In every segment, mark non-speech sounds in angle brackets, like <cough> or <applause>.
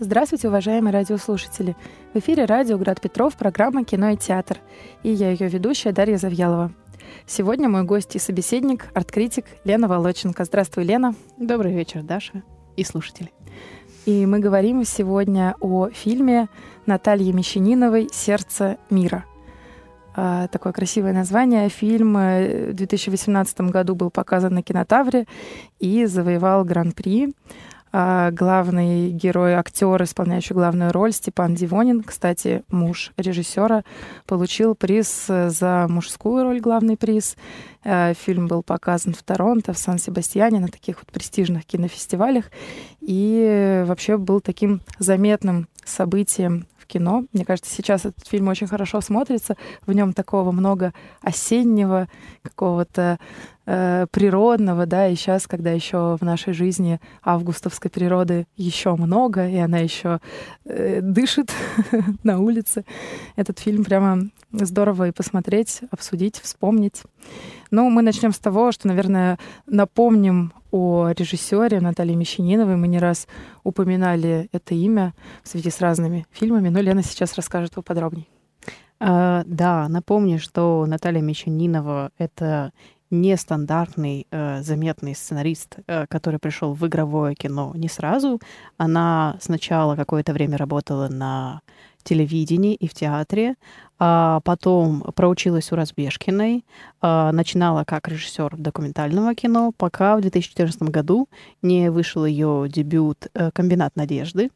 Здравствуйте, уважаемые радиослушатели! В эфире радио «Град Петров» программа «Кино и театр». И я ее ведущая Дарья Завьялова. Сегодня мой гость и собеседник, арт-критик Лена Волоченко. Здравствуй, Лена. Добрый вечер, Даша и слушатели. И мы говорим сегодня о фильме Натальи Мещаниновой «Сердце мира». А, такое красивое название. Фильм э, в 2018 году был показан на Кинотавре и завоевал Гран-при. А, главный герой, актер, исполняющий главную роль Степан Дивонин, кстати, муж режиссера, получил приз за мужскую роль, главный приз. А, фильм был показан в Торонто, в Сан-Себастьяне, на таких вот престижных кинофестивалях. И вообще был таким заметным событием в кино. Мне кажется, сейчас этот фильм очень хорошо смотрится. В нем такого много осеннего, какого-то э, природного, да, и сейчас, когда еще в нашей жизни августовской природы еще много, и она еще э, дышит <laughs> на улице, этот фильм прямо здорово и посмотреть, обсудить, вспомнить. Ну, мы начнем с того, что, наверное, напомним о режиссере Наталье Мещаниновой. Мы не раз упоминали это имя в связи с разными фильмами, но Лена сейчас расскажет поподробнее. А, да, напомню, что Наталья Мещанинова — это нестандартный, э, заметный сценарист, э, который пришел в игровое кино не сразу. Она сначала какое-то время работала на телевидении и в театре, а потом проучилась у Разбежкиной, а, начинала как режиссер документального кино, пока в 2014 году не вышел ее дебют э, «Комбинат надежды».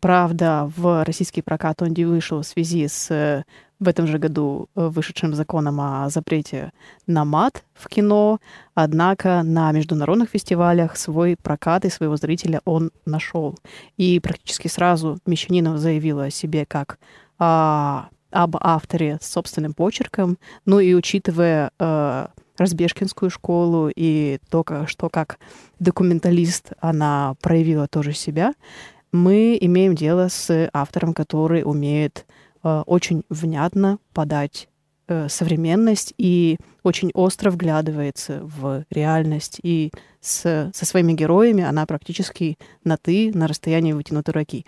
Правда, в российский прокат он не вышел в связи с в этом же году э, вышедшим законом о запрете на мат в кино, однако на международных фестивалях свой прокат и своего зрителя он нашел. И практически сразу Мещанинов заявила о себе как а, об авторе с собственным почерком, ну и учитывая э, Разбежкинскую школу и то, что как документалист она проявила тоже себя, мы имеем дело с автором, который умеет очень внятно подать э, современность и очень остро вглядывается в реальность. И с, со своими героями она практически на «ты», на расстоянии вытянутой руки.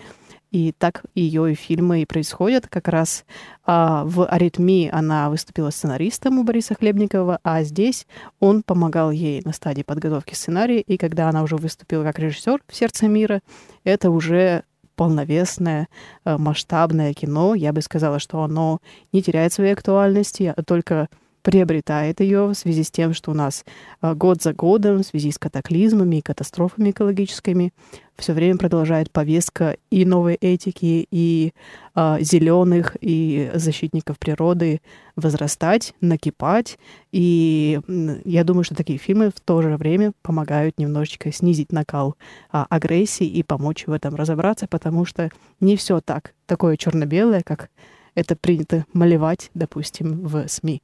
И так ее и фильмы и происходят. Как раз а, в «Аритмии» она выступила сценаристом у Бориса Хлебникова, а здесь он помогал ей на стадии подготовки сценария. И когда она уже выступила как режиссер в «Сердце мира», это уже полновесное, э, масштабное кино. Я бы сказала, что оно не теряет своей актуальности, а только приобретает ее в связи с тем, что у нас э, год за годом, в связи с катаклизмами и катастрофами экологическими, все время продолжает повестка и новой этики, и э, зеленых, и защитников природы возрастать, накипать. И я думаю, что такие фильмы в то же время помогают немножечко снизить накал э, агрессии и помочь в этом разобраться, потому что не все так такое черно-белое, как это принято малевать, допустим, в СМИ.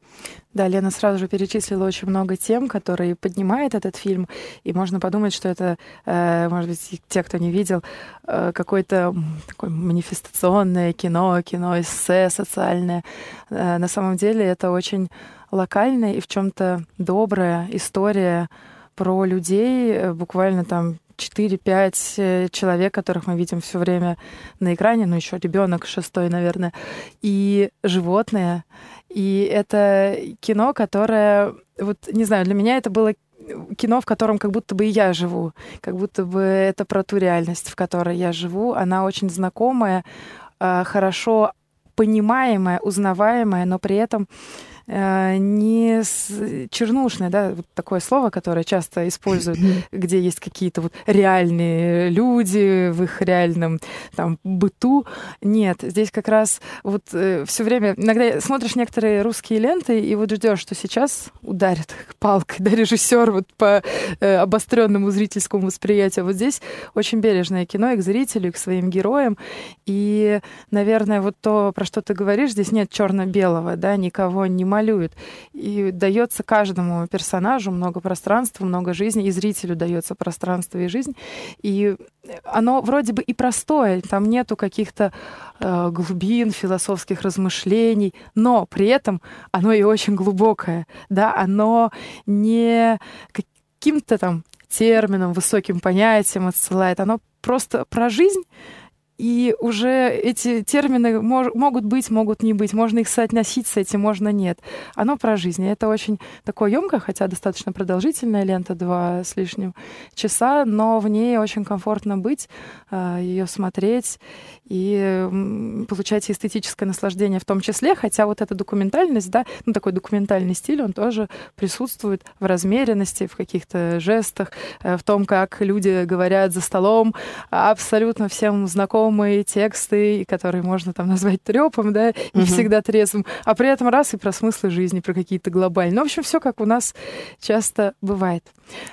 Да, Лена сразу же перечислила очень много тем, которые поднимает этот фильм, и можно подумать, что это, э, может быть, те, кто не видел, э, какое-то такое манифестационное кино, кино-эссе социальное. Э, на самом деле это очень локальная и в чем-то добрая история про людей, буквально там 4-5 э, человек, которых мы видим все время на экране, ну еще ребенок шестой, наверное, и животные. И это кино, которое, вот не знаю, для меня это было кино, в котором как будто бы и я живу, как будто бы это про ту реальность, в которой я живу. Она очень знакомая, э, хорошо понимаемая, узнаваемая, но при этом не чернушное, да, вот такое слово, которое часто используют, <coughs> где есть какие-то вот реальные люди в их реальном там быту. Нет, здесь как раз вот э, все время, иногда смотришь некоторые русские ленты и вот ждешь, что сейчас ударит палкой, <laughs> да, режиссер вот по э, обостренному зрительскому восприятию. Вот здесь очень бережное кино и к зрителю, и к своим героям. И, наверное, вот то, про что ты говоришь, здесь нет черно-белого, да, никого не малюет. И дается каждому персонажу много пространства, много жизни, и зрителю дается пространство и жизнь. И оно вроде бы и простое, там нету каких-то э, глубин, философских размышлений, но при этом оно и очень глубокое, да, оно не каким-то там термином, высоким понятием отсылает, оно просто про жизнь, и уже эти термины мож, могут быть, могут не быть, можно их соотносить с этим, можно нет. Оно про жизнь. Это очень такое емкое, хотя достаточно продолжительная лента, два с лишним часа, но в ней очень комфортно быть, а, ее смотреть и получать эстетическое наслаждение в том числе, хотя вот эта документальность, да, ну такой документальный стиль, он тоже присутствует в размеренности, в каких-то жестах, э, в том, как люди говорят за столом, абсолютно всем знакомые тексты, которые можно там назвать трепом, да, не угу. всегда трезвым, а при этом раз и про смыслы жизни, про какие-то глобальные. Ну, в общем, все как у нас часто бывает.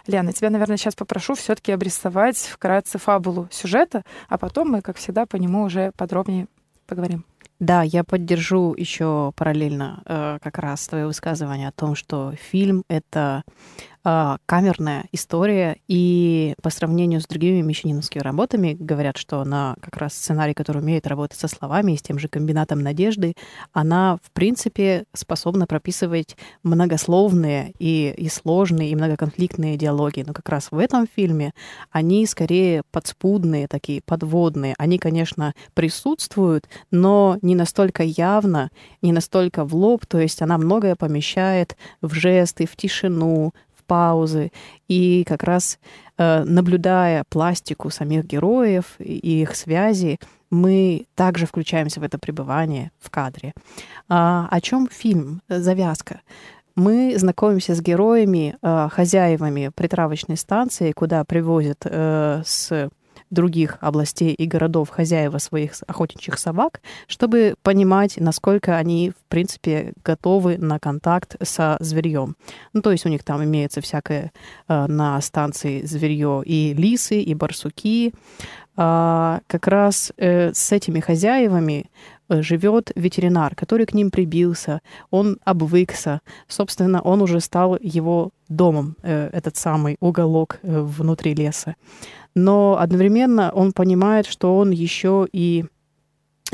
Лена, тебя, наверное, сейчас попрошу все-таки обрисовать вкратце фабулу сюжета, а потом мы, как всегда, по нему уже подробнее поговорим. Да, я поддержу еще параллельно э, как раз твое высказывание о том, что фильм это э, камерная история, и по сравнению с другими мещаниновскими работами, говорят, что она как раз сценарий, который умеет работать со словами и с тем же комбинатом надежды, она, в принципе, способна прописывать многословные и, и сложные, и многоконфликтные диалоги. Но как раз в этом фильме они скорее подспудные, такие подводные. Они, конечно, присутствуют, но не настолько явно, не настолько в лоб, то есть она многое помещает в жесты, в тишину, паузы. И как раз э, наблюдая пластику самих героев и их связи, мы также включаемся в это пребывание в кадре. А, о чем фильм? Завязка. Мы знакомимся с героями, э, хозяевами притравочной станции, куда привозят э, с других областей и городов хозяева своих охотничьих собак, чтобы понимать, насколько они, в принципе, готовы на контакт со зверьем. Ну, то есть у них там имеется всякое э, на станции зверье и лисы, и барсуки. А, как раз э, с этими хозяевами э, живет ветеринар, который к ним прибился, он обвыкся. Собственно, он уже стал его домом, э, этот самый уголок э, внутри леса но одновременно он понимает, что он еще и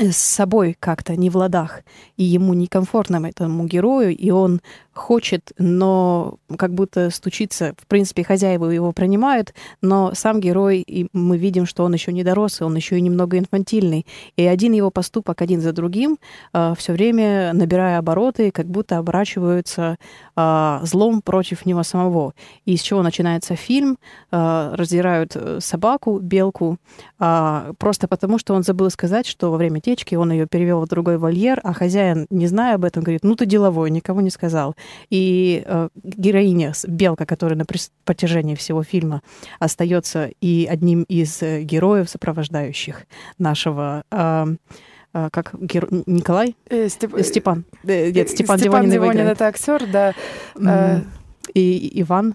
с собой как-то не в ладах, и ему некомфортно этому герою, и он хочет, но как будто стучится. В принципе, хозяева его принимают, но сам герой, и мы видим, что он еще не дорос, он еще и немного инфантильный. И один его поступок, один за другим, э, все время набирая обороты, как будто оборачиваются э, злом против него самого. И с чего начинается фильм? Э, раздирают собаку, белку, э, просто потому, что он забыл сказать, что во время течки он ее перевел в другой вольер, а хозяин, не зная об этом, говорит, ну ты деловой, никого не сказал. И э, героиня, белка, которая на протяжении всего фильма остается и одним из э, героев, сопровождающих нашего э, э, как геро... Николай? Э, Степ... Степан. Э, нет, Степан, Степан Дивонин, Дивонин это актер, да. И Иван.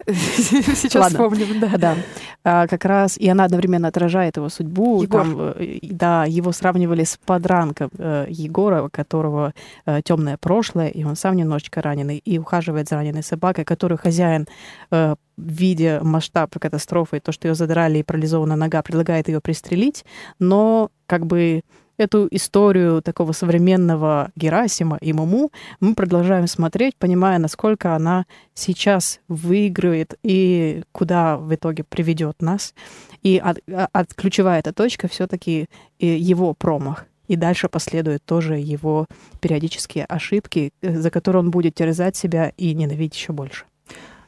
<laughs> Сейчас Ладно. вспомним, да. Да. А, как раз, и она одновременно отражает его судьбу. Егор. Там, э, да, его сравнивали с подранком э, Егора, у которого э, темное прошлое, и он сам немножечко раненый, и ухаживает за раненой собакой, которую хозяин э, видя масштаб катастрофы, то, что ее задрали и парализована нога, предлагает ее пристрелить, но как бы эту историю такого современного Герасима и Муму мы продолжаем смотреть, понимая, насколько она сейчас выигрывает и куда в итоге приведет нас. И от, от ключевая эта точка все-таки его промах. И дальше последуют тоже его периодические ошибки, э, за которые он будет терзать себя и ненавидеть еще больше.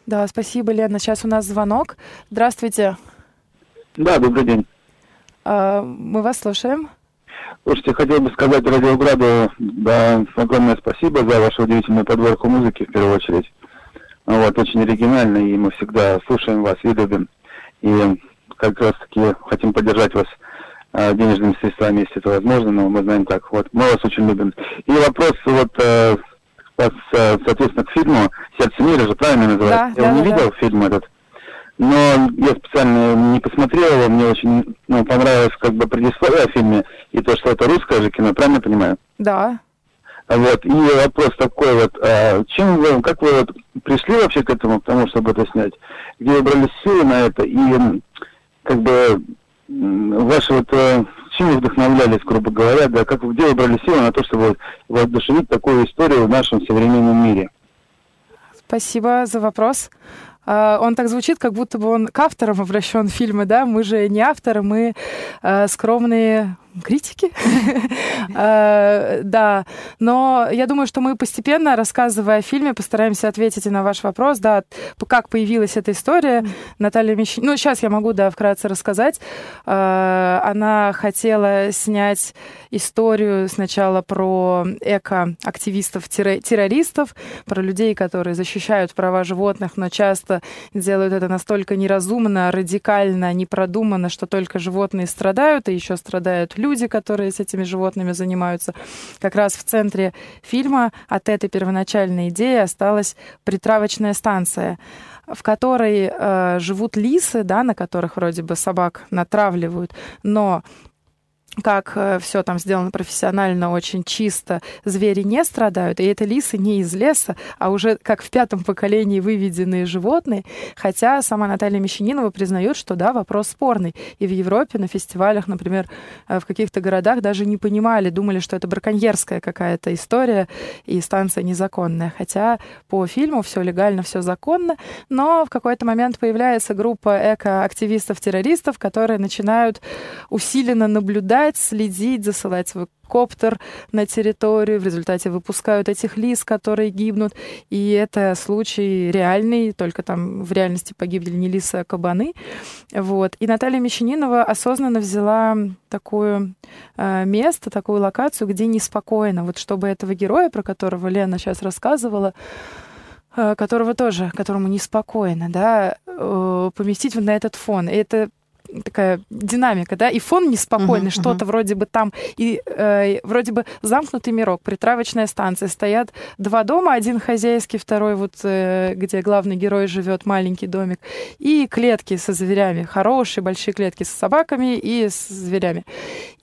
Да, спасибо, Лена. Сейчас у нас звонок. Здравствуйте. Да, добрый день. А, мы вас слушаем. Слушайте, хотел бы сказать Радиограду, да, огромное спасибо за вашу удивительную подборку музыки, в первую очередь. Вот, очень оригинально, и мы всегда слушаем вас и любим. И как раз таки хотим поддержать вас э, денежными средствами, если это возможно, но мы знаем как. Вот, мы вас очень любим. И вопрос вот, э, соответственно, к фильму «Сердце мира» же правильно называется? Да, Я да, не да, видел да. фильм этот но я специально не посмотрел его, мне очень ну, понравилось как бы предисловие о фильме, и то, что это русское же кино, правильно понимаю? Да. Вот, и вопрос такой вот, а чем вы, как вы вот пришли вообще к этому, потому чтобы это снять? Где вы брали силы на это, и как бы ваши вот, э, чем вы вдохновлялись, грубо говоря, да, как, где вы брали силы на то, чтобы воодушевить такую историю в нашем современном мире? Спасибо за вопрос. э, он так звучит, как будто бы он к авторам обращен фильма, да, мы же не авторы, мы э, скромные. Э, да, но я думаю, что мы постепенно, рассказывая о фильме, постараемся ответить и на ваш вопрос, да, как появилась эта история. Наталья Мещ... Ну, сейчас я могу, да, вкратце рассказать. Э, она хотела снять историю сначала про эко-активистов-террористов, про людей, которые защищают права животных, но часто делают это настолько неразумно, радикально, непродуманно, что только животные страдают, и еще страдают люди, которые с этими животными занимаются. Как раз в центре фильма от этой первоначальной идеи осталась притравочная станция в которой э, живут лисы, да, на которых вроде бы собак натравливают, но как э, все там сделано профессионально, очень чисто, звери не страдают, и это лисы не из леса, а уже как в пятом поколении выведенные животные, хотя сама Наталья Мещанинова признает, что да, вопрос спорный. И в Европе на фестивалях, например, э, в каких-то городах даже не понимали, думали, что это браконьерская какая-то история и станция незаконная. Хотя по фильму все легально, все законно, но в какой-то момент появляется группа эко-активистов-террористов, которые начинают усиленно наблюдать наблюдать, следить, засылать свой коптер на территорию, в результате выпускают этих лис, которые гибнут. И это случай реальный, только там в реальности погибли не лисы, а кабаны. Вот. И Наталья Мещанинова осознанно взяла такое э, место, такую локацию, где неспокойно. Вот чтобы этого героя, про которого Лена сейчас рассказывала, э, которого тоже, которому неспокойно, да, э, поместить на этот фон. И это такая динамика, да, и фон неспокойный, uh-huh, что-то uh-huh. вроде бы там, и э, вроде бы замкнутый мирок, притравочная станция, стоят два дома, один хозяйский, второй вот, э, где главный герой живет, маленький домик, и клетки со зверями, хорошие большие клетки с собаками и с зверями.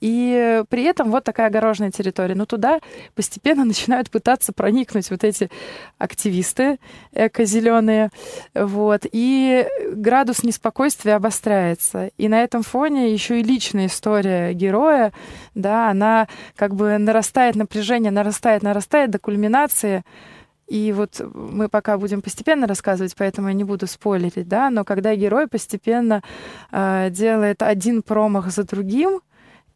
И при этом вот такая огороженная территория. Но туда постепенно начинают пытаться проникнуть вот эти активисты эко-зеленые, вот, и градус неспокойствия обостряется. И на этом фоне еще и личная история героя, да, она как бы нарастает напряжение, нарастает, нарастает до кульминации. И вот мы пока будем постепенно рассказывать, поэтому я не буду спойлерить, да, но когда герой постепенно э, делает один промах за другим,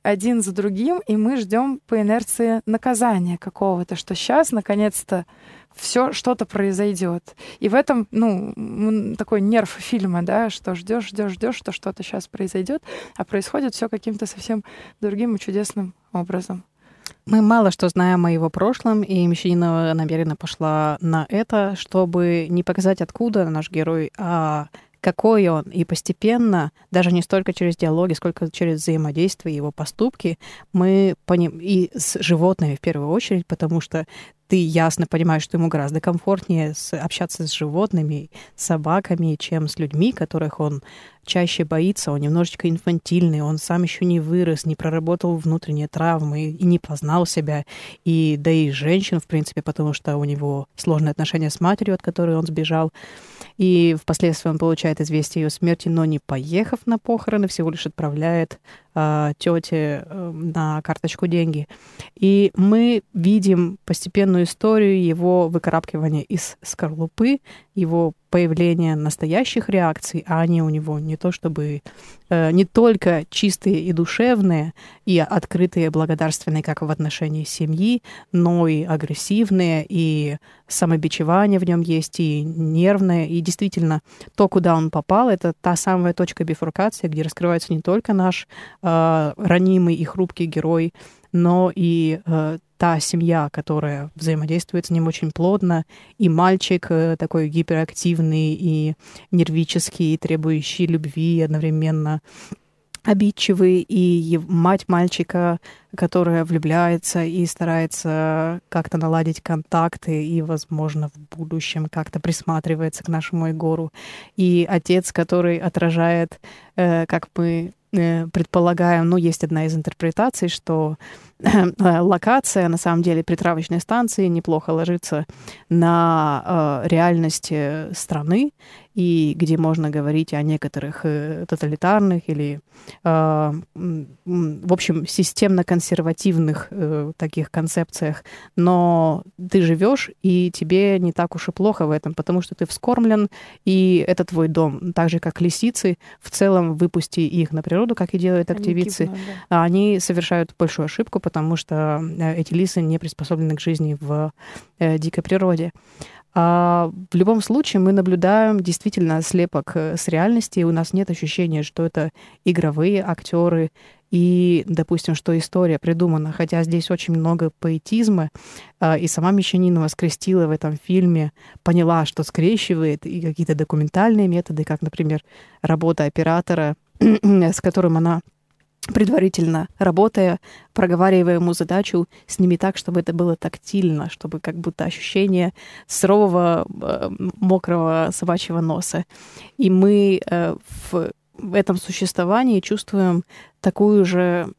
один за другим, и мы ждем по инерции наказания какого-то, что сейчас наконец-то все что-то произойдет. И в этом, ну, такой нерв фильма, да, что ждешь, ждешь, ждешь, что что-то сейчас произойдет, а происходит все каким-то совсем другим и чудесным образом. Мы мало что знаем о его прошлом, и Мещанинова намеренно пошла на это, чтобы не показать, откуда наш герой, а какой он. И постепенно, даже не столько через диалоги, сколько через взаимодействие, его поступки, мы поним... и с животными в первую очередь, потому что ты ясно понимаешь, что ему гораздо комфортнее общаться с животными, с собаками, чем с людьми, которых он чаще боится, он немножечко инфантильный, он сам еще не вырос, не проработал внутренние травмы и не познал себя, и да и женщин, в принципе, потому что у него сложные отношения с матерью, от которой он сбежал, и впоследствии он получает известие о ее смерти, но не поехав на похороны, всего лишь отправляет тете э, на карточку деньги. И мы видим постепенную историю его выкарабкивания из скорлупы, его появления настоящих реакций, а они у него не то чтобы э, не только чистые и душевные, и открытые, благодарственные, как в отношении семьи, но и агрессивные, и самобичевание в нем есть, и нервное, и действительно то, куда он попал, это та самая точка бифуркации, где раскрывается не только наш э, ранимый и хрупкий герой, но и э, та семья, которая взаимодействует с ним очень плотно, и мальчик э, такой гиперактивный и нервический, требующий любви одновременно обидчивый, и мать мальчика, которая влюбляется и старается как-то наладить контакты и, возможно, в будущем как-то присматривается к нашему Егору, и отец, который отражает, э, как мы э, предполагаем, ну, есть одна из интерпретаций, что <clears throat> локация, на самом деле, притравочной станции неплохо ложится на э, реальность страны, и где можно говорить о некоторых э, тоталитарных или, э, в общем, системно-консервативных э, таких концепциях. Но ты живешь, и тебе не так уж и плохо в этом, потому что ты вскормлен, и это твой дом. Так же, как лисицы, в целом выпусти их на природу, как и делают активицы, они, гибнут, да. они совершают большую ошибку, потому что э, эти лисы не приспособлены к жизни в э, дикой природе. А в любом случае мы наблюдаем действительно слепок э, с реальности, у нас нет ощущения, что это игровые актеры и, допустим, что история придумана, хотя здесь очень много поэтизма, а, и сама Мещанинова скрестила в этом фильме, поняла, что скрещивает и какие-то документальные методы, как, например, работа оператора, <clears throat> с которым она предварительно работая, проговаривая ему задачу, сними так, чтобы это было тактильно, чтобы как будто ощущение сырого, э, мокрого собачьего носа. И мы э, в в этом существовании чувствуем такую же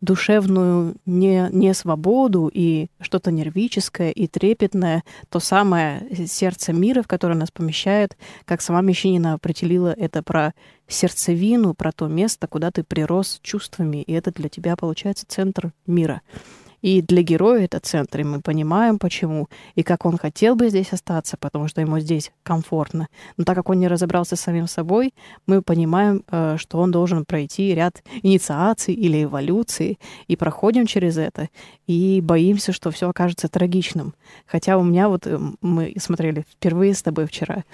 душевную не, не свободу и что-то нервическое и трепетное, то самое сердце мира, в которое нас помещает, как сама Мещанина определила это про сердцевину, про то место, куда ты прирос чувствами, и это для тебя получается центр мира. И для героя это центр, и мы понимаем, почему, и как он хотел бы здесь остаться, потому что ему здесь комфортно. Но так как он не разобрался с самим собой, мы понимаем, э, что он должен пройти ряд инициаций или эволюции, и проходим через это, и боимся, что все окажется трагичным. Хотя у меня вот э, мы смотрели впервые с тобой вчера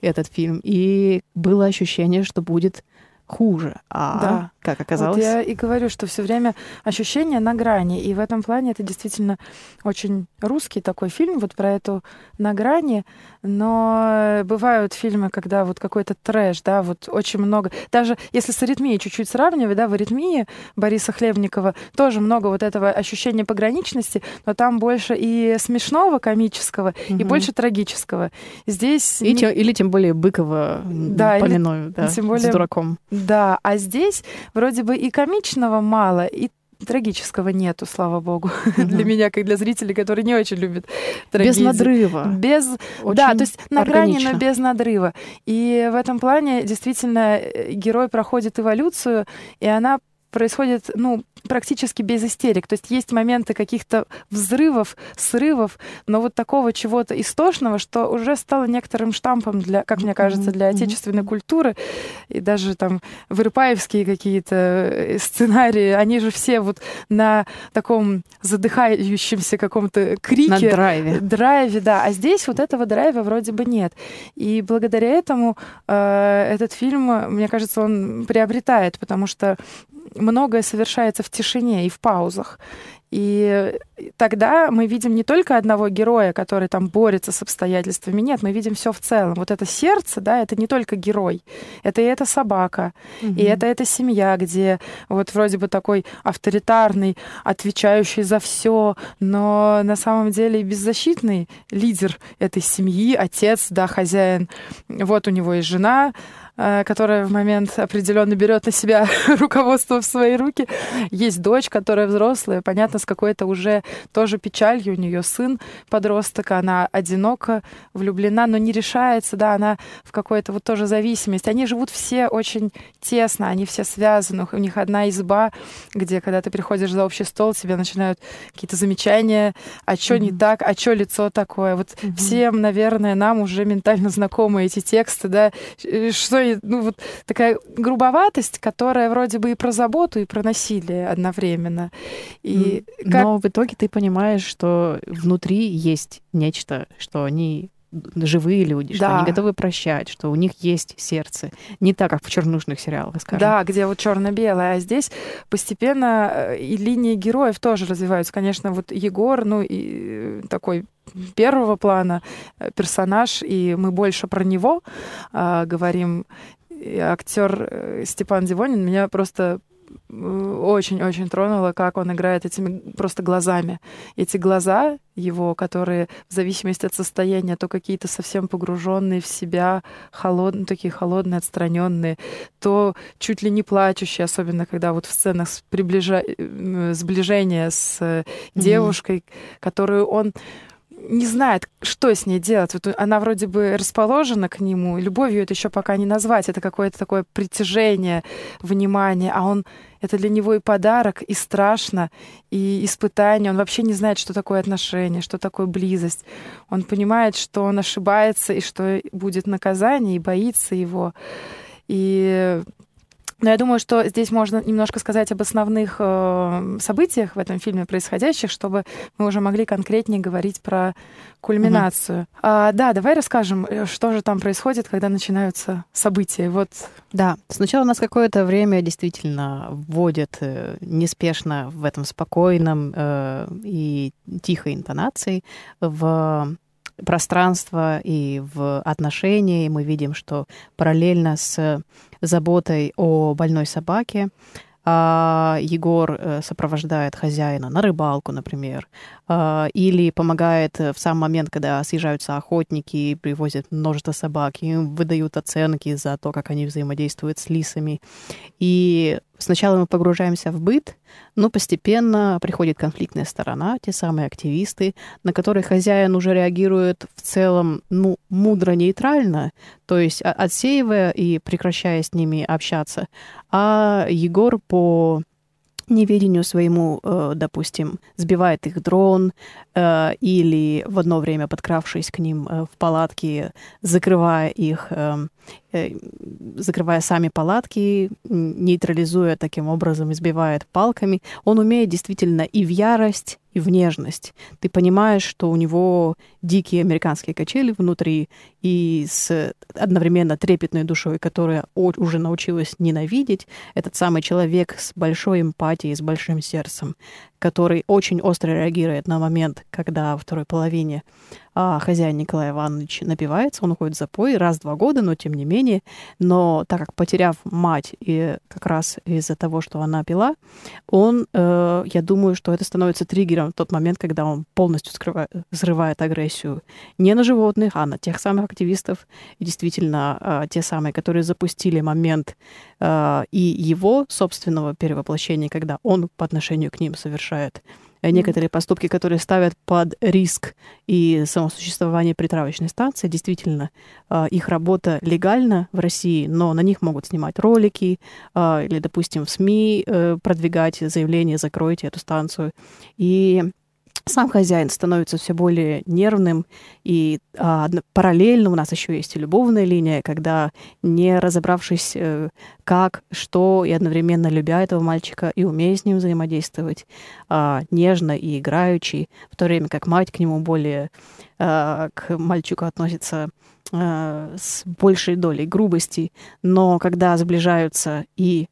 этот фильм, и было ощущение, что будет хуже. А да. Как оказалось? Вот я и говорю, что все время ощущение на грани. И в этом плане это действительно очень русский такой фильм, вот про эту на грани. Но бывают фильмы, когда вот какой-то трэш, да, вот очень много. Даже если с аритмией чуть-чуть сравнивать, да, в аритмии Бориса Хлебникова тоже много вот этого ощущения пограничности, но там больше и смешного, комического, угу. и больше трагического. Здесь... И тем, или тем более Быкова да, Полиной, да, тем более, с дураком. Да, а здесь вроде бы и комичного мало, и трагического нету, слава богу, угу. <laughs> для меня, как для зрителей, которые не очень любят трагедии. Без надрыва. Без, очень да, то есть на органично. грани, но без надрыва. И в этом плане действительно э, герой проходит эволюцию, и она происходит, ну, практически без истерик. То есть есть моменты каких-то взрывов, срывов, но вот такого чего-то истошного, что уже стало некоторым штампом для, как мне кажется, для отечественной культуры. И даже там вырыпаевские какие-то э, сценарии, они же все вот на таком задыхающемся каком-то крике. На драйве. Драйве, да. А здесь вот этого драйва вроде бы нет. И благодаря этому э, этот фильм, мне кажется, он приобретает, потому что многое совершается в тишине и в паузах. И тогда мы видим не только одного героя, который там борется с обстоятельствами, нет, мы видим все в целом. Вот это сердце, да, это не только герой, это и эта собака, угу. и это эта семья, где вот вроде бы такой авторитарный, отвечающий за все, но на самом деле беззащитный лидер этой семьи, отец, да, хозяин. Вот у него есть жена, которая в момент определенно берет на себя <laughs> руководство в свои руки. Есть дочь, которая взрослая, понятно, с какой-то уже тоже печалью. У нее сын подросток, она одиноко влюблена, но не решается, да, она в какой-то вот тоже зависимость. Они живут все очень тесно, они все связаны. У них одна изба, где, когда ты приходишь за общий стол, тебе начинают какие-то замечания, а что mm-hmm. не так, а что лицо такое. Вот mm-hmm. всем, наверное, нам уже ментально знакомы эти тексты, да, что ну, вот такая грубоватость, которая вроде бы и про заботу, и про насилие одновременно. И как... Но в итоге ты понимаешь, что внутри есть нечто, что они живые люди, да. что они готовы прощать, что у них есть сердце. Не так, как в чернушных сериалах, скажем. Да, где вот черно-белое, а здесь постепенно э, и линии героев тоже развиваются. Конечно, вот Егор, ну и э, такой первого плана э, персонаж, и мы больше про него э, говорим. Актер Степан Дивонин меня просто очень-очень тронуло, как он играет этими просто глазами. Эти глаза его, которые в зависимости от состояния, то какие-то совсем погруженные в себя, холодные, такие холодные, отстраненные, то чуть ли не плачущие, особенно когда вот в сценах приближа... сближения с девушкой, mm-hmm. которую он не знает, что с ней делать. Вот она вроде бы расположена к нему, любовью это еще пока не назвать, это какое-то такое притяжение, внимание, а он это для него и подарок, и страшно, и испытание. Он вообще не знает, что такое отношение, что такое близость. Он понимает, что он ошибается, и что будет наказание, и боится его. И но я думаю, что здесь можно немножко сказать об основных э, событиях в этом фильме происходящих, чтобы мы уже могли конкретнее говорить про кульминацию. Угу. А, да, давай расскажем, э, что же там происходит, когда начинаются события. Вот. Да, сначала нас какое-то время действительно вводят э, неспешно в этом спокойном э, и тихой интонации в пространство и в отношения. И мы видим, что параллельно с заботой о больной собаке а, Егор э, сопровождает хозяина на рыбалку, например, или помогает в сам момент, когда съезжаются охотники, привозят множество собак, и выдают оценки за то, как они взаимодействуют с лисами. И сначала мы погружаемся в быт, но постепенно приходит конфликтная сторона, те самые активисты, на которых хозяин уже реагирует в целом, ну, мудро-нейтрально, то есть отсеивая и прекращая с ними общаться. А Егор по неведению своему, э, допустим, сбивает их дрон э, или в одно время, подкравшись к ним э, в палатке, закрывая их эм, закрывая сами палатки, нейтрализуя таким образом, избивает палками. Он умеет действительно и в ярость, и в нежность. Ты понимаешь, что у него дикие американские качели внутри, и с одновременно трепетной душой, которая уже научилась ненавидеть, этот самый человек с большой эмпатией, с большим сердцем, который очень остро реагирует на момент, когда во второй половине а, хозяин Николай Иванович напивается, он уходит в запой раз в два года, но тем не менее. Но так как потеряв мать и как раз из-за того, что она пила, он, э, я думаю, что это становится триггером в тот момент, когда он полностью скрывает, взрывает агрессию не на животных, а на тех самых активистов, и действительно э, те самые, которые запустили момент э, и его собственного перевоплощения, когда он по отношению к ним совершает некоторые поступки, которые ставят под риск и само существование притравочной станции. Действительно, э, их работа легальна в России, но на них могут снимать ролики э, или, допустим, в СМИ продвигать заявление «закройте эту станцию». И сам хозяин становится все более нервным, и а, параллельно у нас еще есть и любовная линия, когда, не разобравшись, э, как, что, и одновременно любя этого мальчика и умея с ним взаимодействовать, а, нежно и играючи, в то время как мать к нему более а, к мальчику относится а, с большей долей грубости, но когда сближаются и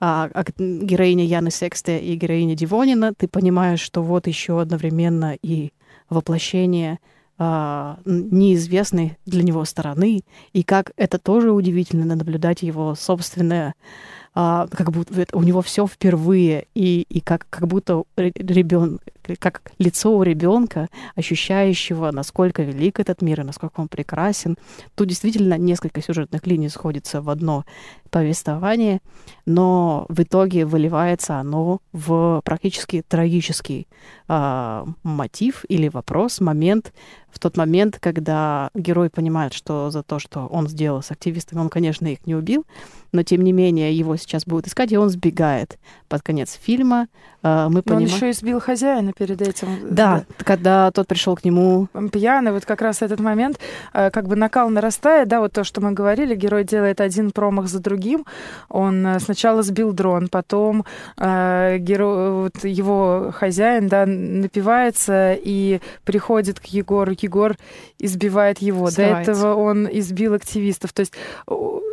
а, а героиня Яны Сексте и героиня Дивонина, ты понимаешь, что вот еще одновременно и воплощение а, неизвестной для него стороны, и как это тоже удивительно наблюдать его собственное а, как будто у него все впервые, и, и как, как будто ребенок, как лицо у ребенка, ощущающего, насколько велик этот мир и насколько он прекрасен. Тут действительно несколько сюжетных линий сходятся в одно повествование, но в итоге выливается оно в практически трагический э, мотив или вопрос, момент, в тот момент, когда герой понимает, что за то, что он сделал с активистами, он, конечно, их не убил, но тем не менее его сейчас будут искать, и он сбегает под конец фильма. Э, мы понимаем... Он еще избил хозяина перед этим. Да, да, когда тот пришел к нему. Пьяный, вот как раз этот момент, э, как бы накал нарастает, да, вот то, что мы говорили, герой делает один промах за другим. Он э, сначала сбил дрон, потом э, герой, вот его хозяин, да, напивается и приходит к Егору Егор избивает его. Сдавается. До этого он избил активистов. То есть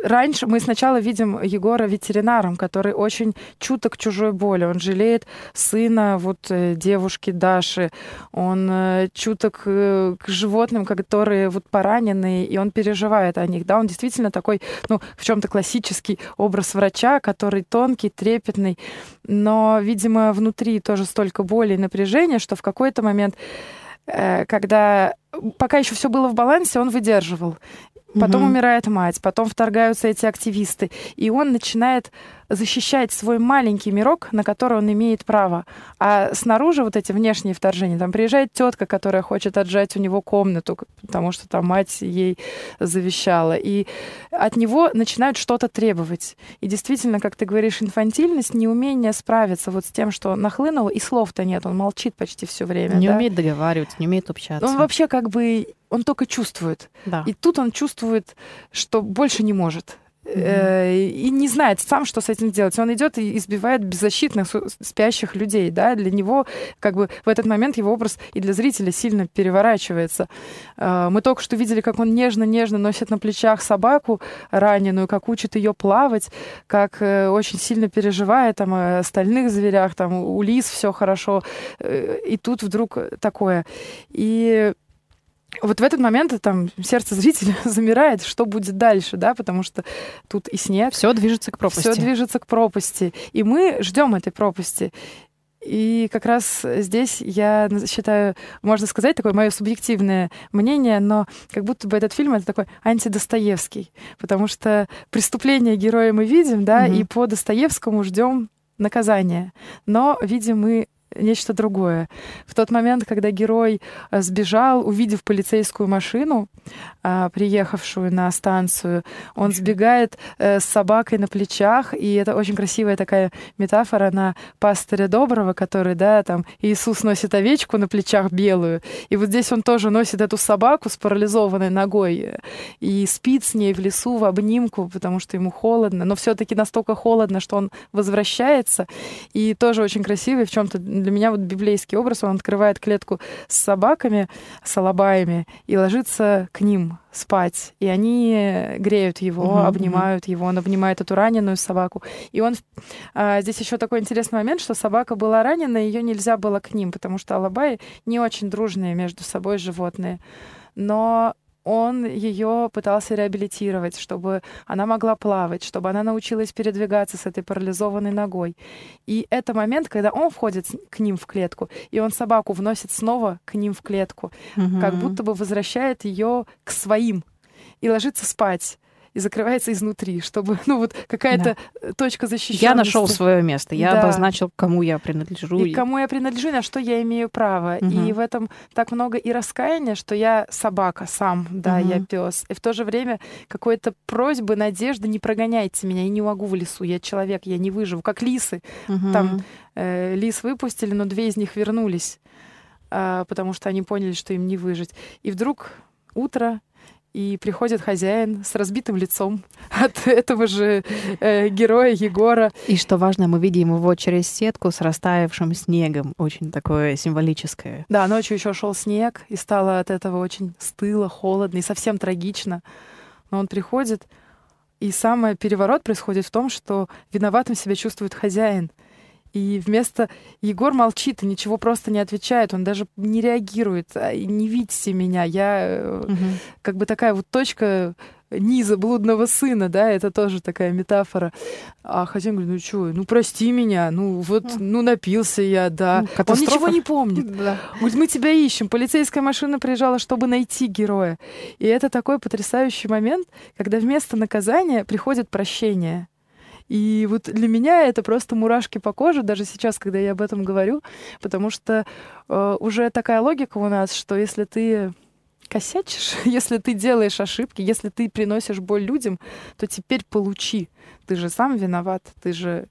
раньше мы сначала видим Егора ветеринаром, который очень чуток чужой боли. Он жалеет сына вот э, девушки Даши, он э, чуток к животным, которые вот поранены, и он переживает о них, да, он действительно такой, ну, в чем-то классический образ врача, который тонкий, трепетный, но, видимо, внутри тоже столько боли и напряжения, что в какой-то момент э, когда пока еще все было в балансе, он выдерживал. Потом угу. умирает мать, потом вторгаются эти активисты, и он начинает защищать свой маленький мирок, на который он имеет право. А снаружи вот эти внешние вторжения, там приезжает тетка, которая хочет отжать у него комнату, потому что там мать ей завещала, и от него начинают что-то требовать. И действительно, как ты говоришь, инфантильность, неумение справиться вот с тем, что нахлынуло, и слов-то нет, он молчит почти все время. Не да? умеет договариваться, не умеет общаться. Он вообще как бы он только чувствует. Да. И тут он чувствует, что больше не может. Mm-hmm. И не знает сам, что с этим делать. Он идет и избивает беззащитных спящих людей. Да? Для него, как бы в этот момент его образ и для зрителя сильно переворачивается. Э, мы только что видели, как он нежно-нежно носит на плечах собаку раненую, как учит ее плавать, как э, очень сильно переживает там, о остальных зверях, там, у лис все хорошо. И тут вдруг такое. И вот в этот момент там сердце зрителя <laughs> замирает, что будет дальше, да, потому что тут и снег. Все движется к пропасти. Все движется к пропасти. И мы ждем этой пропасти. И как раз здесь я считаю, можно сказать, такое мое субъективное мнение, но как будто бы этот фильм это такой антидостоевский, потому что преступление героя мы видим, да, mm-hmm. и по Достоевскому ждем наказания. Но видим мы нечто другое. В тот момент, когда герой э, сбежал, увидев полицейскую машину, а, приехавшую на станцию, он сбегает э, с собакой на плечах, и это очень красивая такая метафора на пастыря доброго, который, да, там Иисус носит овечку на плечах белую, и вот здесь он тоже носит эту собаку с парализованной ногой э, и спит с ней в лесу в обнимку, потому что ему холодно, но все-таки настолько холодно, что он возвращается, и тоже очень красивый в чем-то для меня вот библейский образ, он открывает клетку с собаками, с алабаями и ложится к ним спать. И они греют его, угу, обнимают угу. его, он обнимает эту раненую собаку. И он... А, здесь еще такой интересный момент, что собака была ранена, ее нельзя было к ним, потому что алабаи не очень дружные между собой животные. Но он ее пытался реабилитировать, чтобы она могла плавать, чтобы она научилась передвигаться с этой парализованной ногой. И это момент, когда он входит к ним в клетку, и он собаку вносит снова к ним в клетку, угу. как будто бы возвращает ее к своим и ложится спать и закрывается изнутри, чтобы, ну, вот какая-то да. точка защищенности. Я нашел свое место, я да. обозначил, кому я принадлежу. И кому я принадлежу, на что я имею право. Угу. И в этом так много и раскаяния, что я собака сам, да, угу. я пес. И в то же время какой-то просьбы, надежды, не прогоняйте меня, я не могу в лесу, я человек, я не выживу. Как лисы. Угу. Там э, лис выпустили, но две из них вернулись, э, потому что они поняли, что им не выжить. И вдруг утро, и приходит хозяин с разбитым лицом от этого же э, героя Егора. И что важно, мы видим его через сетку с растаявшим снегом, очень такое символическое. Да, ночью еще шел снег, и стало от этого очень стыло, холодно и совсем трагично. Но он приходит, и самый переворот происходит в том, что виноватым себя чувствует хозяин. И вместо Егор молчит и ничего просто не отвечает, он даже не реагирует, а, не видите меня, я угу. как бы такая вот точка низа блудного сына, да, это тоже такая метафора. А хозяин говорит, ну что, ну прости меня, ну вот, ну напился я, да. Ну, Он ничего не помнит. Да. Говорит, мы тебя ищем. Полицейская машина приезжала, чтобы найти героя. И это такой потрясающий момент, когда вместо наказания приходит прощение. И вот для меня это просто мурашки по коже, даже сейчас, когда я об этом говорю, потому что э, уже такая логика у нас, что если ты косячишь, <laughs> если ты делаешь ошибки, если ты приносишь боль людям, то теперь получи. Ты же сам виноват, ты же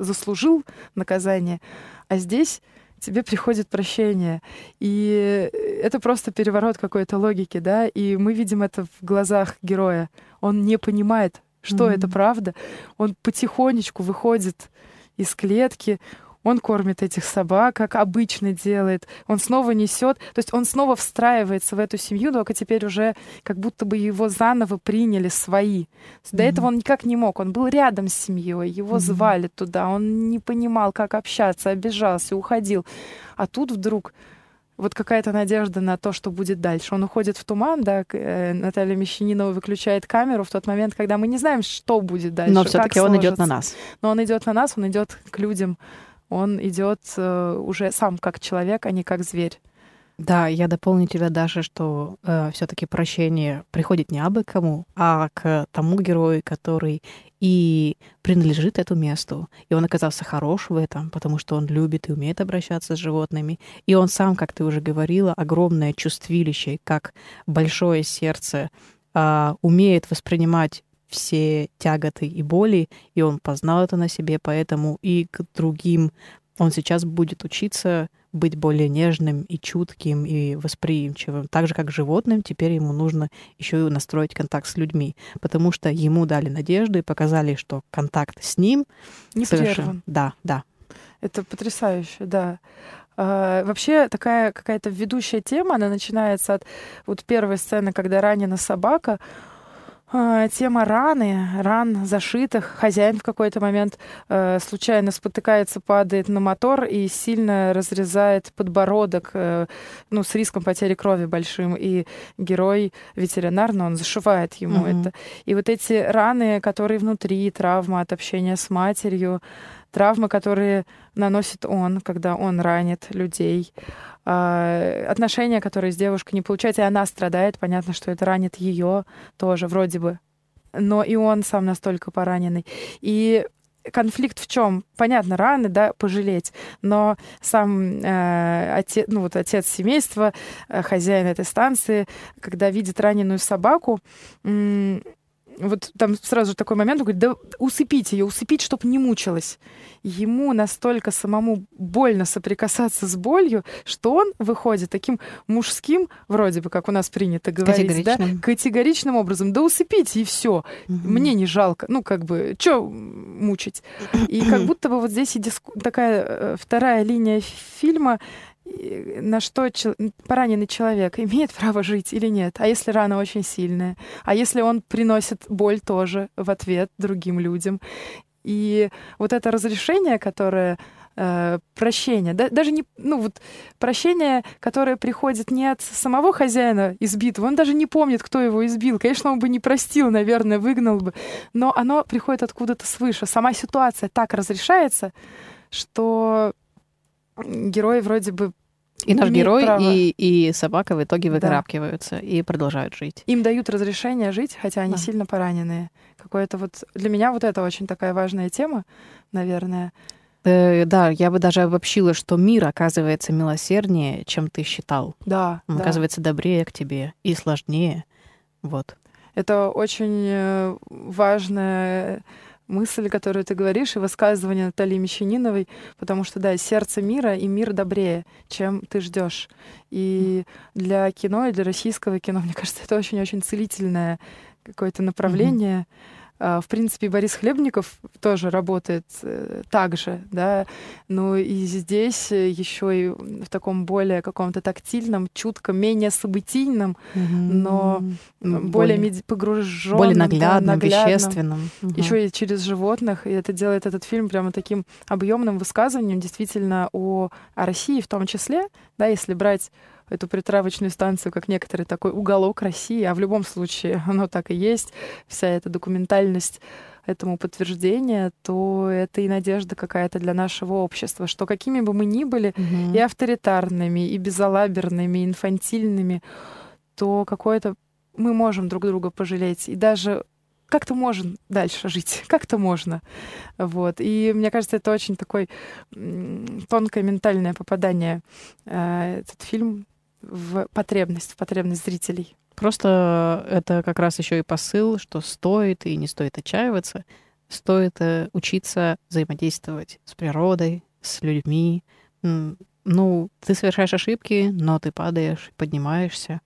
заслужил наказание. А здесь тебе приходит прощение. И это просто переворот какой-то логики, да, и мы видим это в глазах героя. Он не понимает, что mm-hmm. это правда. Он потихонечку выходит из клетки, он кормит этих собак, как обычно делает, он снова несет, то есть он снова встраивается в эту семью, только теперь уже как будто бы его заново приняли свои. До mm-hmm. этого он никак не мог, он был рядом с семьей, его mm-hmm. звали туда, он не понимал, как общаться, обижался, уходил. А тут вдруг вот какая-то надежда на то, что будет дальше. Он уходит в туман, да, э, Наталья Мещанинова выключает камеру в тот момент, когда мы не знаем, что будет дальше. Но все-таки он идет на нас. Но он идет на нас, он идет к людям, он идет э, уже сам как человек, а не как зверь. Да, я дополню тебя даже, что э, все-таки прощение приходит не абы кому, а к тому герою, который и принадлежит этому месту. И он оказался хорош в этом, потому что он любит и умеет обращаться с животными. И он сам, как ты уже говорила, огромное чувствилище, как большое сердце, э, умеет воспринимать все тяготы и боли, и он познал это на себе, поэтому и к другим он сейчас будет учиться быть более нежным и чутким и восприимчивым. Так же, как животным, теперь ему нужно еще и настроить контакт с людьми, потому что ему дали надежду и показали, что контакт с ним не совершенно... Да, да. Это потрясающе, да. А, вообще такая какая-то ведущая тема, она начинается от вот первой сцены, когда ранена собака, тема раны, ран зашитых. Хозяин в какой-то момент э, случайно спотыкается, падает на мотор и сильно разрезает подбородок, э, ну, с риском потери крови большим. И герой ветеринарно, он зашивает ему mm-hmm. это. И вот эти раны, которые внутри, травма от общения с матерью, травмы, которые наносит он, когда он ранит людей, а, отношения, которые с девушкой не получаются, и она страдает, понятно, что это ранит ее тоже, вроде бы. Но и он сам настолько пораненный. И конфликт в чем? Понятно, раны, да, пожалеть, но сам э, отец, ну вот отец семейства, э, хозяин этой станции, когда видит раненую собаку, вот там сразу такой момент, он говорит, да усыпить ее, усыпить, чтобы не мучилась. Ему настолько самому больно соприкасаться с болью, что он выходит таким мужским, вроде бы, как у нас принято говорить, категоричным, да, категоричным образом, да усыпить, и все. Угу. Мне не жалко. Ну, как бы, что мучить? И как <clears throat> будто бы вот здесь и диску... такая э, вторая линия фильма на что пораненный человек имеет право жить или нет? А если рана очень сильная? А если он приносит боль тоже в ответ другим людям? И вот это разрешение, которое э, прощение, да, даже не, ну вот прощение, которое приходит не от самого хозяина избитого, он даже не помнит, кто его избил, конечно, он бы не простил, наверное, выгнал бы, но оно приходит откуда-то свыше. Сама ситуация так разрешается, что герой вроде бы и наш герой, и, и собака в итоге выкарабкиваются да. и продолжают жить. Им дают разрешение жить, хотя они да. сильно пораненные. Какое-то вот для меня вот это очень такая важная тема, наверное. Э, да, я бы даже обобщила, что мир оказывается милосерднее, чем ты считал. Да. Он да. оказывается добрее к тебе и сложнее. Вот. Это очень э, важная мысль, которую ты говоришь, и высказывание Натальи Мещаниновой, потому что, да, сердце мира и мир добрее, чем ты ждешь. И для кино, и для российского кино, мне кажется, это очень-очень целительное какое-то направление. Mm-hmm в принципе, Борис Хлебников тоже работает э, так же, да, но и здесь э, еще и в таком более каком-то тактильном, чутком, менее событийном, mm-hmm. но более, более меди- погруженном, более наглядным, да, наглядным вещественным. Mm-hmm. Еще и через животных, и это делает этот фильм прямо таким объемным высказыванием действительно о, о России в том числе, да, если брать эту притравочную станцию как некоторый такой уголок России, а в любом случае <laughs> оно так и есть, вся эта документальность этому подтверждение, то это и надежда какая-то для нашего общества, что какими бы мы ни были, угу. и авторитарными, и безалаберными, и инфантильными, то какое-то мы можем друг друга пожалеть. И даже как-то можно дальше жить, <laughs> как-то можно. Вот. И мне кажется, это очень такой тонкое ментальное попадание. Э, этот фильм в потребность, в потребность зрителей. Просто это как раз еще и посыл, что стоит и не стоит отчаиваться, стоит э, учиться взаимодействовать с природой, с людьми. Ну, ты совершаешь ошибки, но ты падаешь, поднимаешься.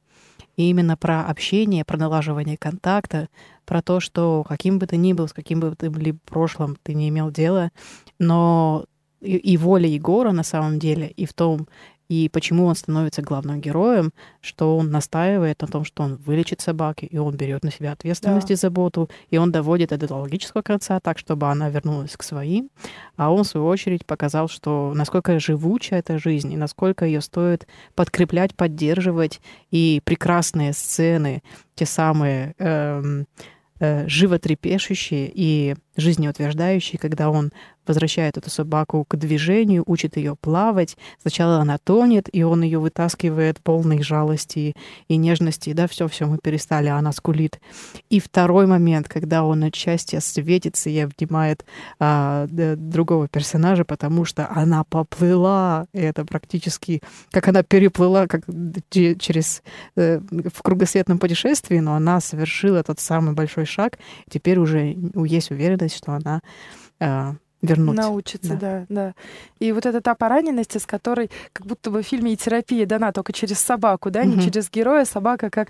И именно про общение, про налаживание контакта, про то, что каким бы ты ни был, с каким бы ты ни прошлым ты не имел дела, но и, и воля Егора на самом деле, и в том, и почему он становится главным героем, что он настаивает на том, что он вылечит собаки, и он берет на себя ответственность да. и заботу, и он доводит это до логического конца так, чтобы она вернулась к своим. А он, в свою очередь, показал, что насколько живуча эта жизнь, и насколько ее стоит подкреплять, поддерживать, и прекрасные сцены, те самые... Эм, э, животрепещущие и жизнеутверждающие, когда он возвращает эту собаку к движению, учит ее плавать. Сначала она тонет, и он ее вытаскивает полной жалости и нежности. Да, все, все, мы перестали, а она скулит. И второй момент, когда он от счастья светится и обнимает а, другого персонажа, потому что она поплыла. И это практически как она переплыла как через э, в кругосветном путешествии, но она совершила тот самый большой шаг. Теперь уже есть уверенность, что она э, вернуть. Научиться, да. да, да. И вот эта та пораненность, с которой как будто бы в фильме и терапия дана только через собаку, да, угу. не через героя. Собака как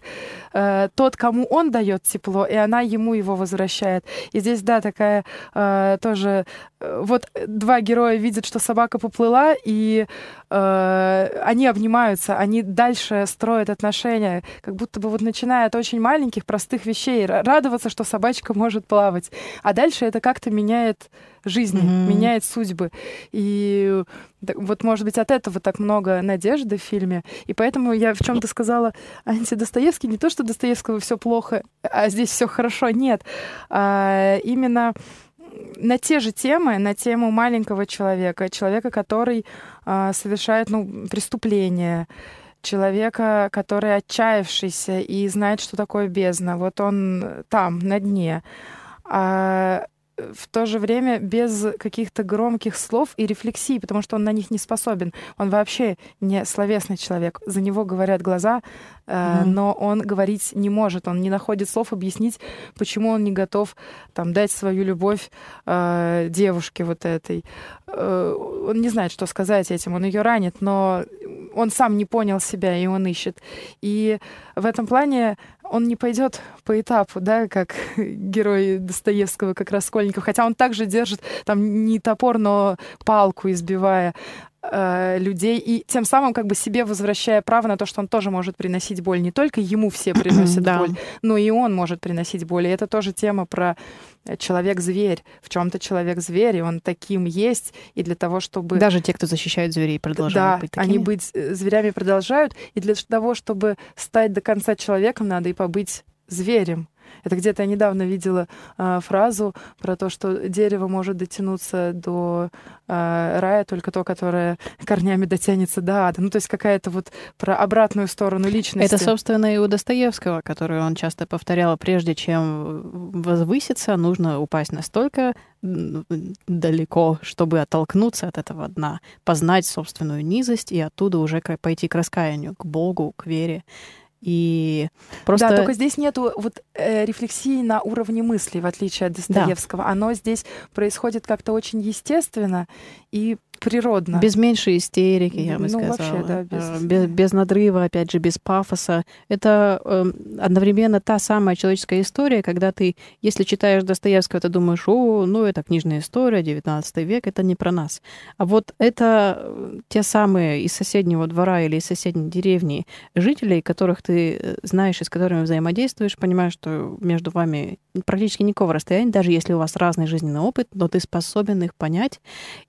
э, тот, кому он дает тепло, и она ему его возвращает. И здесь, да, такая э, тоже... Э, вот два героя видят, что собака поплыла, и э, они обнимаются, они дальше строят отношения, как будто бы вот начиная от очень маленьких, простых вещей, радоваться, что собачка может плавать. А дальше это как-то меняет жизни, mm-hmm. меняет судьбы. И вот, может быть, от этого так много надежды в фильме. И поэтому я в чем-то сказала антидостоевский, не то, что Достоевского все плохо, а здесь все хорошо. Нет. А именно на те же темы, на тему маленького человека, человека, который а, совершает ну, преступление, человека, который отчаявшийся и знает, что такое бездна. Вот он там, на дне. А в то же время без каких-то громких слов и рефлексий, потому что он на них не способен. Он вообще не словесный человек. За него говорят глаза, э, mm-hmm. но он говорить не может. Он не находит слов объяснить, почему он не готов там, дать свою любовь э, девушке вот этой. Э, он не знает, что сказать этим. Он ее ранит, но он сам не понял себя, и он ищет. И в этом плане он не пойдет по этапу, да, как <laughs> герой Достоевского, как Раскольников, хотя он также держит там не топор, но палку избивая э, людей и тем самым как бы себе возвращая право на то, что он тоже может приносить боль. Не только ему все приносят <clears throat> боль, но и он может приносить боль. И это тоже тема про человек-зверь. В чем-то человек-зверь, и он таким есть. И для того, чтобы... Даже те, кто защищают зверей, продолжают да, быть такими. они быть э, зверями продолжают. И для того, чтобы стать до конца человеком, надо и побыть зверем. Это где-то я недавно видела э, фразу про то, что дерево может дотянуться до э, рая только то, которое корнями дотянется до ада. Ну, то есть какая-то вот про обратную сторону личности. Это, собственно, и у Достоевского, который он часто повторял, прежде чем возвыситься, нужно упасть настолько далеко, чтобы оттолкнуться от этого дна, познать собственную низость и оттуда уже пойти к раскаянию, к Богу, к вере. И просто... Да, только здесь нету вот э, рефлексии на уровне мысли, в отличие от Достоевского. Да. Оно здесь происходит как-то очень естественно и природно. Без меньшей истерики, я бы ну, сказала. Вообще, да, без... Э, без, без надрыва, опять же, без пафоса. Это э, одновременно та самая человеческая история, когда ты, если читаешь Достоевского, ты думаешь, о, ну, это книжная история, 19 век, это не про нас. А вот это э, те самые из соседнего двора или из соседней деревни жителей, которых ты э, знаешь и с которыми взаимодействуешь, понимаешь, что между вами практически никакого расстояния, даже если у вас разный жизненный опыт, но ты способен их понять.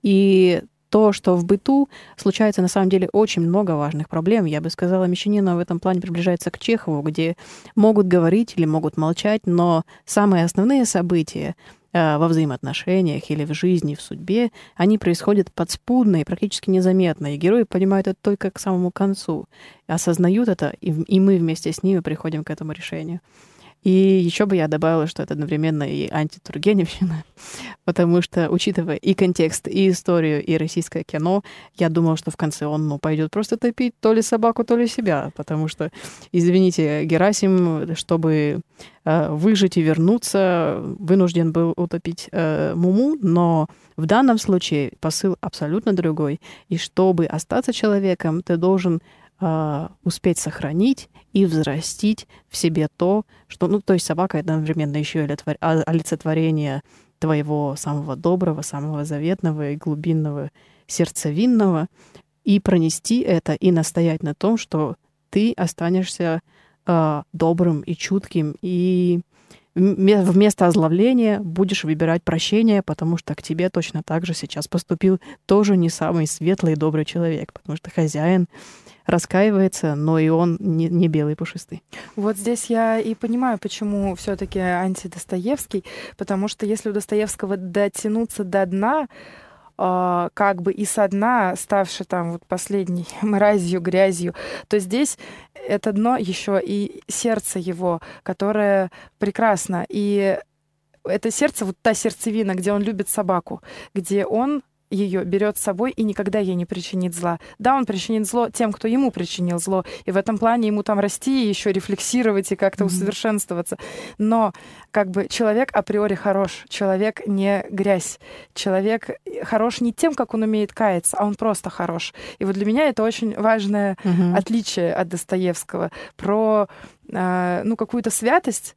И то, что в быту случается на самом деле очень много важных проблем. Я бы сказала, Мещанина в этом плане приближается к Чехову, где могут говорить или могут молчать, но самые основные события э, во взаимоотношениях или в жизни, в судьбе, они происходят подспудно и практически незаметно. И герои понимают это только к самому концу, осознают это, и, и мы вместе с ними приходим к этому решению. И еще бы я добавила, что это одновременно и антитургеневщина, <laughs> потому что, учитывая и контекст, и историю, и российское кино, я думала, что в конце он ну, пойдет просто топить то ли собаку, то ли себя, потому что, извините, Герасим, чтобы э, выжить и вернуться, вынужден был утопить э, Муму, но в данном случае посыл абсолютно другой. И чтобы остаться человеком, ты должен э, успеть сохранить и взрастить в себе то, что, ну, то есть собака это одновременно еще и олицетворение твоего самого доброго, самого заветного и глубинного сердцевинного, и пронести это, и настоять на том, что ты останешься э, добрым и чутким, и вместо озловления будешь выбирать прощение, потому что к тебе точно так же сейчас поступил тоже не самый светлый и добрый человек, потому что хозяин раскаивается, но и он не, не белый пушистый. Вот здесь я и понимаю, почему все-таки антидостоевский, потому что если у Достоевского дотянуться до дна, как бы и со дна, ставший там вот последней <laughs> мразью, грязью, то здесь это дно еще и сердце его, которое прекрасно. И это сердце, вот та сердцевина, где он любит собаку, где он ее берет с собой и никогда ей не причинит зла. Да, он причинит зло тем, кто ему причинил зло, и в этом плане ему там расти и еще рефлексировать и как-то mm-hmm. усовершенствоваться. Но как бы человек априори хорош, человек не грязь, человек хорош не тем, как он умеет каяться, а он просто хорош. И вот для меня это очень важное mm-hmm. отличие от Достоевского про э, ну какую-то святость,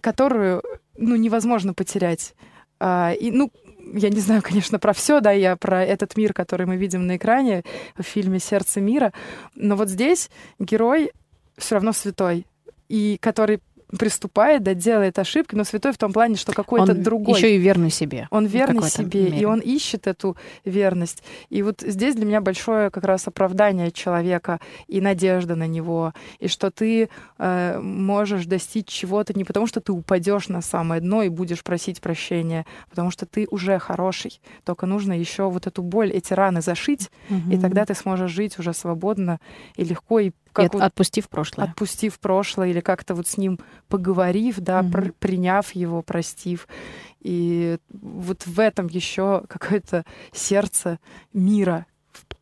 которую ну невозможно потерять. Uh, и, ну, я не знаю, конечно, про все, да, я про этот мир, который мы видим на экране в фильме «Сердце мира», но вот здесь герой все равно святой, и который приступает, да, делает ошибки, но святой в том плане, что какой-то другой. Еще и верный себе. Он верный себе, мере. и он ищет эту верность. И вот здесь для меня большое как раз оправдание человека и надежда на него, и что ты э, можешь достичь чего-то не потому, что ты упадешь на самое дно и будешь просить прощения, а потому что ты уже хороший. Только нужно еще вот эту боль, эти раны зашить, угу. и тогда ты сможешь жить уже свободно и легко и как и вот, отпустив прошлое. Отпустив прошлое или как-то вот с ним поговорив, да, угу. пр- приняв его, простив. И вот в этом еще какое-то сердце мира,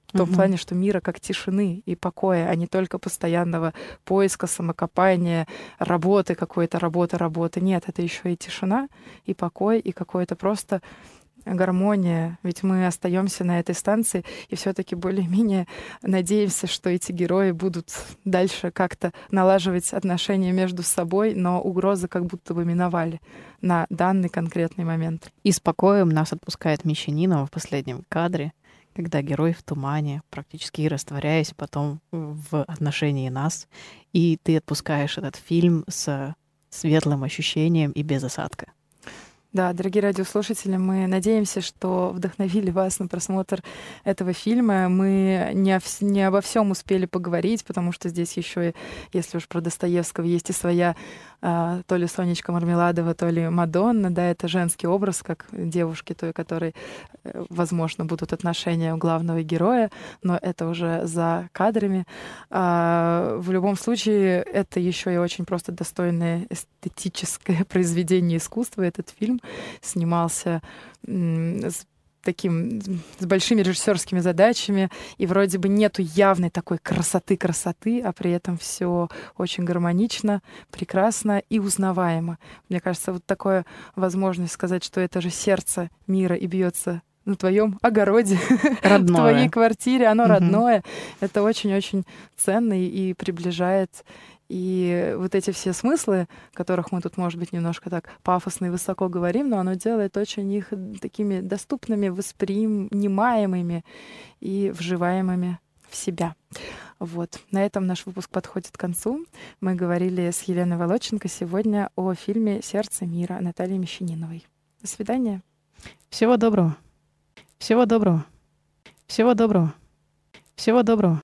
в том угу. плане, что мира как тишины и покоя, а не только постоянного поиска, самокопания, работы какой-то, работы, работы. Нет, это еще и тишина, и покой, и какое-то просто гармония, ведь мы остаемся на этой станции и все-таки более-менее надеемся, что эти герои будут дальше как-то налаживать отношения между собой, но угрозы как будто бы миновали на данный конкретный момент. И спокоем нас отпускает Мещанинова в последнем кадре, когда герой в тумане, практически растворяясь потом в отношении нас, и ты отпускаешь этот фильм с светлым ощущением и без осадка. Да, дорогие радиослушатели, мы надеемся, что вдохновили вас на просмотр этого фильма. Мы не, о, не обо всем успели поговорить, потому что здесь еще, если уж про Достоевского, есть и своя то ли Сонечка Мармеладова, то ли Мадонна, да, это женский образ, как девушки той, которой, э, возможно, будут отношения у главного героя, но это уже за кадрами. А, в любом случае, это еще и очень просто достойное эстетическое <laughs> произведение искусства. Этот фильм снимался с таким с большими режиссерскими задачами, и вроде бы нету явной такой красоты-красоты, а при этом все очень гармонично, прекрасно и узнаваемо. Мне кажется, вот такая возможность сказать, что это же сердце мира и бьется на твоем огороде, <laughs> родное. в твоей квартире, оно угу. родное. Это очень-очень ценно и приближает и вот эти все смыслы, которых мы тут, может быть, немножко так пафосно и высоко говорим, но оно делает очень их такими доступными, воспринимаемыми и вживаемыми в себя. Вот. На этом наш выпуск подходит к концу. Мы говорили с Еленой Волоченко сегодня о фильме «Сердце мира» Натальи Мещаниновой. До свидания. Всего доброго. Всего доброго. Всего доброго. Всего доброго.